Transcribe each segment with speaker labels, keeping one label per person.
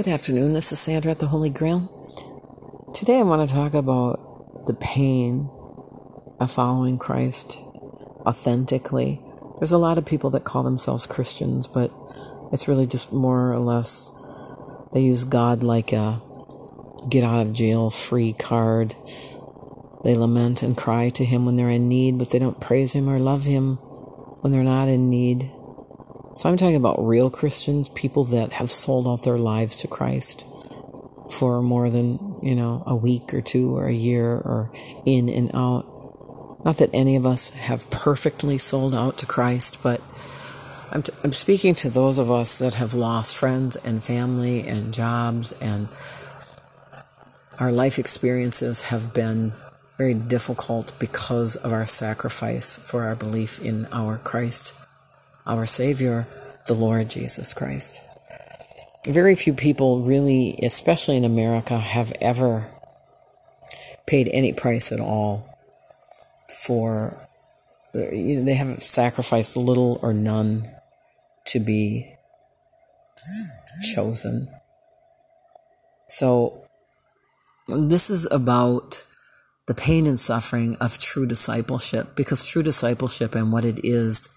Speaker 1: Good afternoon. This is Sandra at the Holy Grail. Today I want to talk about the pain of following Christ authentically. There's a lot of people that call themselves Christians, but it's really just more or less they use God like a get out of jail free card. They lament and cry to Him when they're in need, but they don't praise Him or love Him when they're not in need. So I'm talking about real Christians, people that have sold out their lives to Christ for more than, you know, a week or two or a year or in and out. Not that any of us have perfectly sold out to Christ, but I'm, t- I'm speaking to those of us that have lost friends and family and jobs, and our life experiences have been very difficult because of our sacrifice for our belief in our Christ our Savior, the Lord Jesus Christ. Very few people, really, especially in America, have ever paid any price at all for, you know, they haven't sacrificed little or none to be chosen. So, this is about the pain and suffering of true discipleship because true discipleship and what it is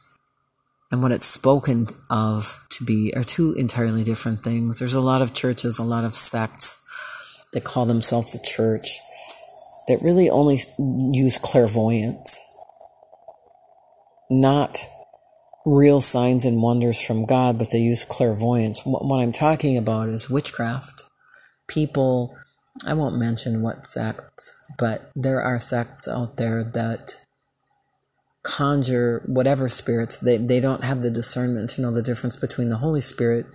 Speaker 1: and what it's spoken of to be are two entirely different things. There's a lot of churches, a lot of sects that call themselves a church that really only use clairvoyance, not real signs and wonders from God, but they use clairvoyance. What I'm talking about is witchcraft. People, I won't mention what sects, but there are sects out there that conjure whatever spirits. They, they don't have the discernment to know the difference between the Holy Spirit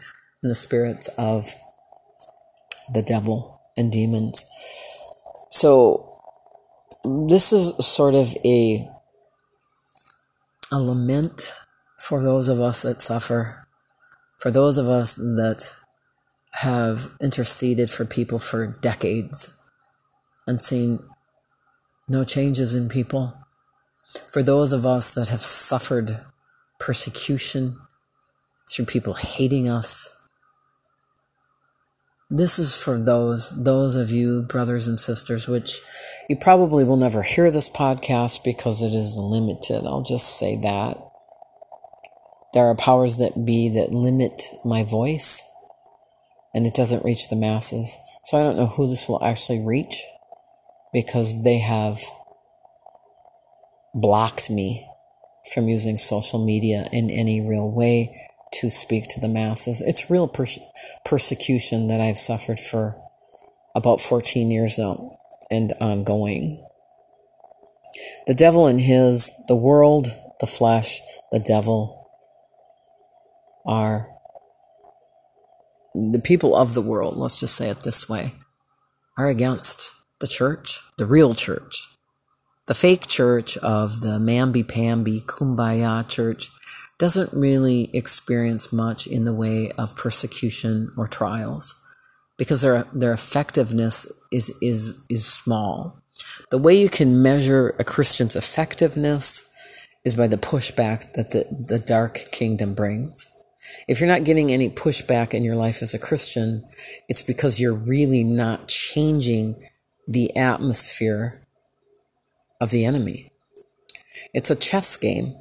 Speaker 1: and the spirits of the devil and demons. So this is sort of a a lament for those of us that suffer, for those of us that have interceded for people for decades and seen no changes in people for those of us that have suffered persecution through people hating us, this is for those those of you brothers and sisters which you probably will never hear this podcast because it is limited. I'll just say that. There are powers that be that limit my voice and it doesn't reach the masses. So i don't know who this will actually reach because they have blocked me from using social media in any real way to speak to the masses. It's real persecution that I've suffered for about 14 years now and ongoing. The devil and his, the world, the flesh, the devil are the people of the world, let's just say it this way, are against the church, the real church. The fake church of the mamby-pamby kumbaya church doesn't really experience much in the way of persecution or trials because their their effectiveness is is is small. The way you can measure a Christian's effectiveness is by the pushback that the, the dark kingdom brings. If you're not getting any pushback in your life as a Christian, it's because you're really not changing the atmosphere of the enemy. It's a chess game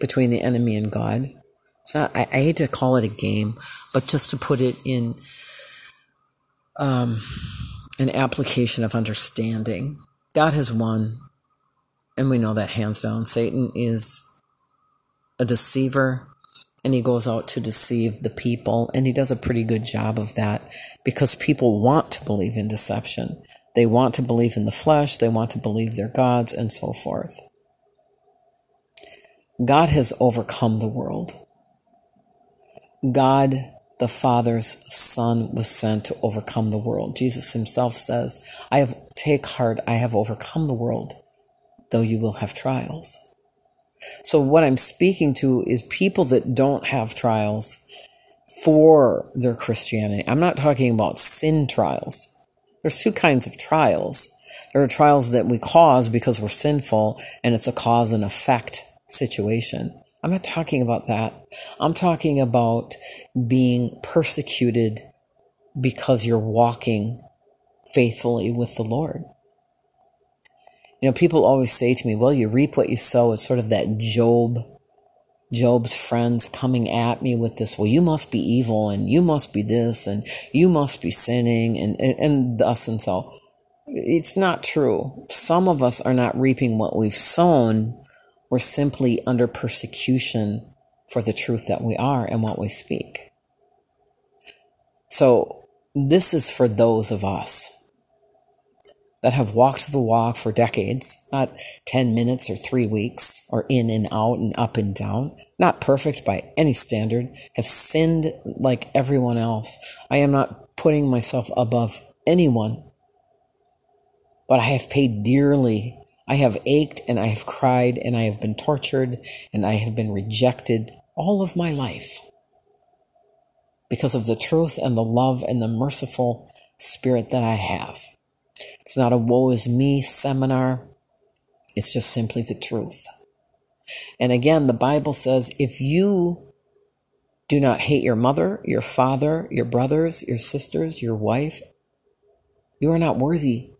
Speaker 1: between the enemy and God. It's not, I, I hate to call it a game, but just to put it in um, an application of understanding. God has won, and we know that hands down. Satan is a deceiver, and he goes out to deceive the people, and he does a pretty good job of that because people want to believe in deception. They want to believe in the flesh, they want to believe their gods, and so forth. God has overcome the world. God, the Father's Son, was sent to overcome the world. Jesus himself says, I have take heart, I have overcome the world, though you will have trials. So what I'm speaking to is people that don't have trials for their Christianity. I'm not talking about sin trials. There's two kinds of trials. There are trials that we cause because we're sinful and it's a cause and effect situation. I'm not talking about that. I'm talking about being persecuted because you're walking faithfully with the Lord. You know, people always say to me, well, you reap what you sow. It's sort of that Job, Job's friends coming at me with this, well, you must be evil and you must be this and you must be sinning and, and, and thus and so. It's not true. Some of us are not reaping what we've sown. We're simply under persecution for the truth that we are and what we speak. So this is for those of us that have walked the walk for decades, not 10 minutes or three weeks, or in and out and up and down, not perfect by any standard, have sinned like everyone else. I am not putting myself above anyone, but I have paid dearly. I have ached and I have cried and I have been tortured and I have been rejected all of my life because of the truth and the love and the merciful spirit that I have. It's not a woe is me seminar. It's just simply the truth. And again, the Bible says if you do not hate your mother, your father, your brothers, your sisters, your wife, you are not worthy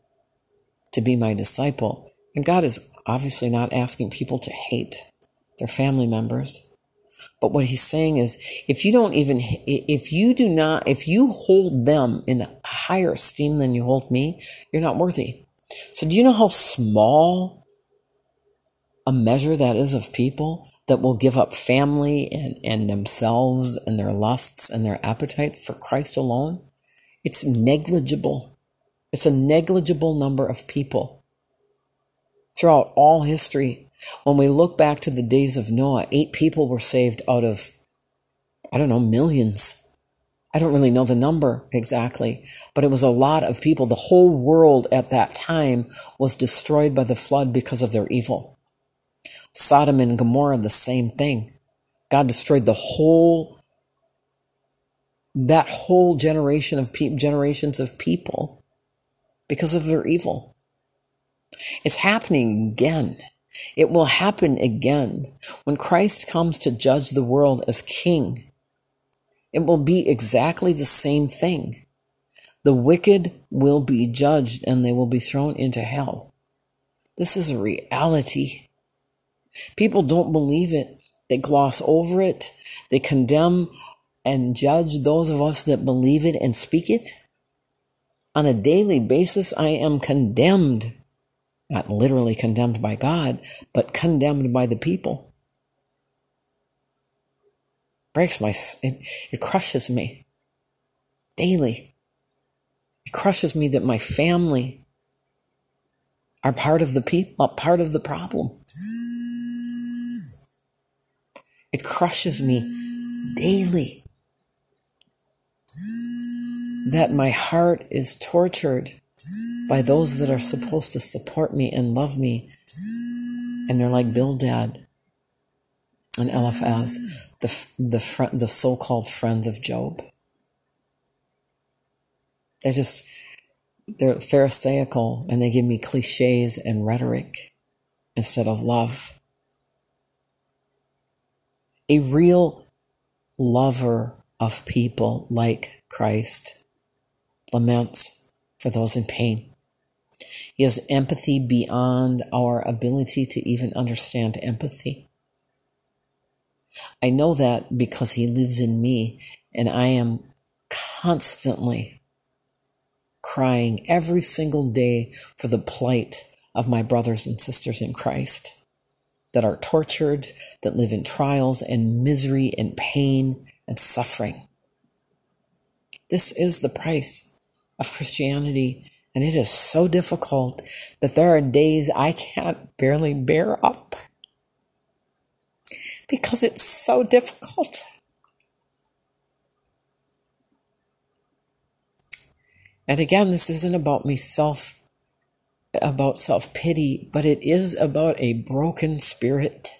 Speaker 1: to be my disciple. And God is obviously not asking people to hate their family members. But what he's saying is, if you don't even, if you do not, if you hold them in higher esteem than you hold me, you're not worthy. So do you know how small a measure that is of people that will give up family and, and themselves and their lusts and their appetites for Christ alone? It's negligible. It's a negligible number of people throughout all history. When we look back to the days of Noah, eight people were saved out of, I don't know, millions. I don't really know the number exactly, but it was a lot of people. The whole world at that time was destroyed by the flood because of their evil. Sodom and Gomorrah, the same thing. God destroyed the whole, that whole generation of pe- generations of people because of their evil. It's happening again. It will happen again when Christ comes to judge the world as king. It will be exactly the same thing. The wicked will be judged and they will be thrown into hell. This is a reality. People don't believe it. They gloss over it. They condemn and judge those of us that believe it and speak it. On a daily basis, I am condemned not literally condemned by God, but condemned by the people. Breaks my, it, it crushes me daily. It crushes me that my family are part of the people, uh, part of the problem. It crushes me daily that my heart is tortured by those that are supposed to support me and love me. And they're like Bildad and Eliphaz, the, the, the so-called friends of Job. They're just, they're pharisaical and they give me cliches and rhetoric instead of love. A real lover of people like Christ laments for those in pain. He has empathy beyond our ability to even understand empathy. I know that because he lives in me and I am constantly crying every single day for the plight of my brothers and sisters in Christ that are tortured, that live in trials and misery and pain and suffering. This is the price of Christianity. And it is so difficult that there are days I can't barely bear up because it's so difficult. And again, this isn't about me self, about self pity, but it is about a broken spirit.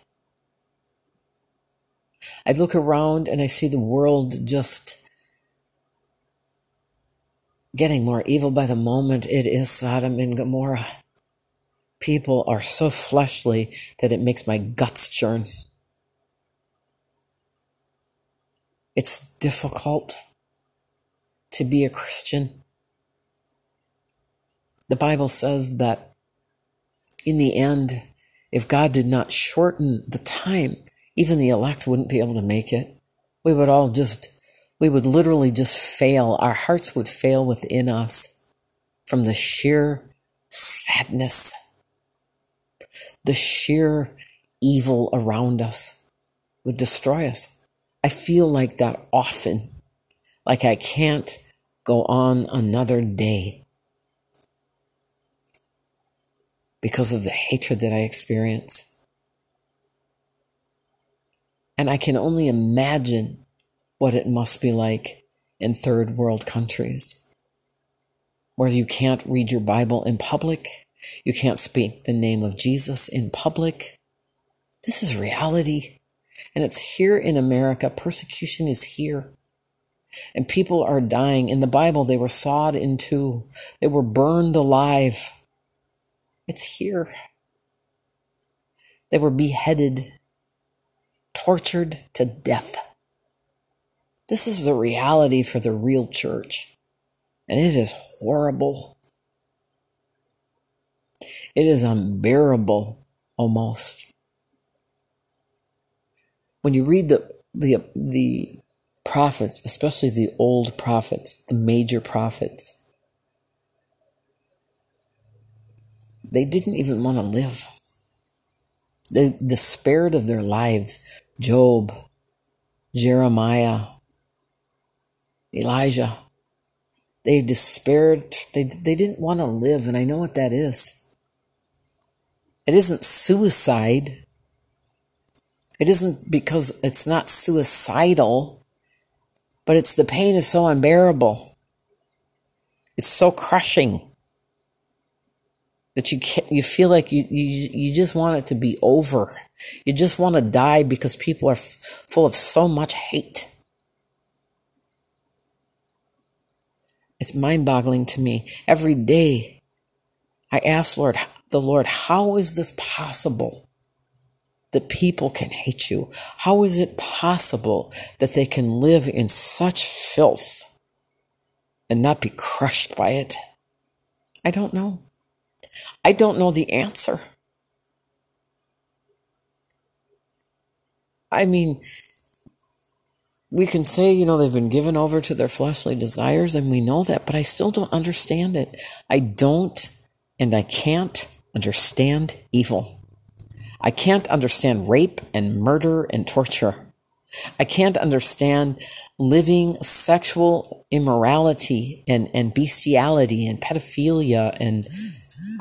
Speaker 1: I look around and I see the world just getting more evil by the moment. It is Sodom and Gomorrah. People are so fleshly that it makes my guts churn. It's difficult. to be a Christian. The Bible says that in the end, if God did not shorten the time, even the elect wouldn't be able to make it. We would all just, we would literally just fail. Our hearts would fail within us from the sheer sadness, the sheer evil around us would destroy us. I feel like that often, like I can't go on another day because of the hatred that I experience. And I can only imagine what it must be like in third world countries where you can't read your Bible in public, you can't speak the name of Jesus in public. This is reality. And it's here in America. Persecution is here. And people are dying. In the Bible, they were sawed in two, they were burned alive. It's here. They were beheaded, tortured to death. This is the reality for the real church. And it is horrible. It is unbearable almost. When you read the, the, the prophets, especially the old prophets, the major prophets, they didn't even want to live. They despaired of their lives. Job, Jeremiah, Elijah. They despaired. They, they didn't want to live, and I know what that is. It isn't suicide. It isn't because it's not suicidal, but it's the pain is so unbearable. It's so crushing that you can't, you feel like you, you, you just want it to be over. You just want to die because people are f- full of so much hate. It's mind boggling to me. Every day I ask Lord, the Lord, how is this possible that people can hate you? How is it possible that they can live in such filth and not be crushed by it? I don't know. I don't know the answer. I mean, we can say, you know, they've been given over to their fleshly desires, and we know that, but I still don't understand it. I don't and I can't understand evil. I can't understand rape and murder and torture. I can't understand living sexual immorality and, and bestiality and pedophilia and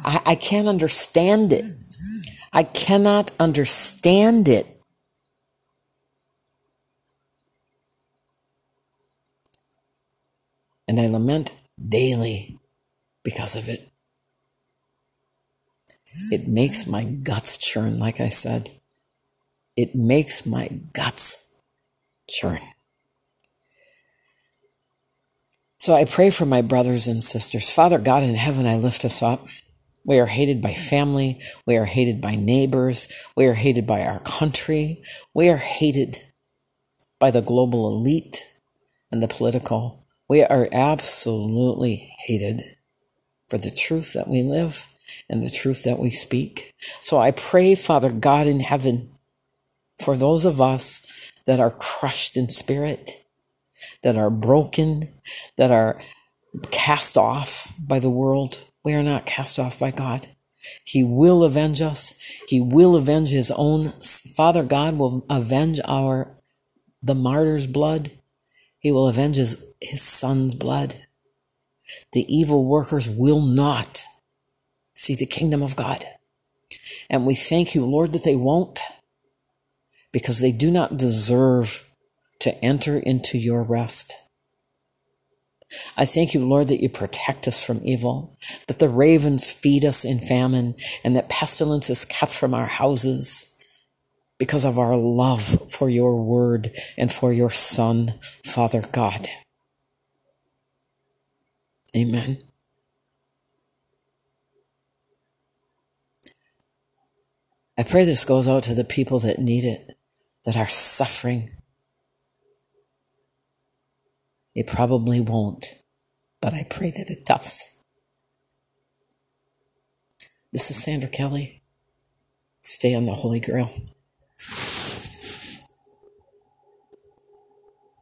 Speaker 1: I, I can't understand it. I cannot understand it. And I lament daily because of it. It makes my guts churn, like I said. It makes my guts churn. So I pray for my brothers and sisters. Father God in heaven, I lift us up. We are hated by family. We are hated by neighbors. We are hated by our country. We are hated by the global elite and the political. We are absolutely hated for the truth that we live and the truth that we speak. So I pray, Father God in heaven, for those of us that are crushed in spirit, that are broken, that are cast off by the world, we are not cast off by God. He will avenge us. He will avenge his own. Father God will avenge our, the martyr's blood. He will avenge his, his son's blood. The evil workers will not see the kingdom of God. And we thank you, Lord, that they won't because they do not deserve to enter into your rest. I thank you, Lord, that you protect us from evil, that the ravens feed us in famine, and that pestilence is kept from our houses because of our love for your word and for your Son, Father God. Amen. I pray this goes out to the people that need it, that are suffering. It probably won't but I pray that it does. This is Sandra Kelly. Stay on the Holy Grail.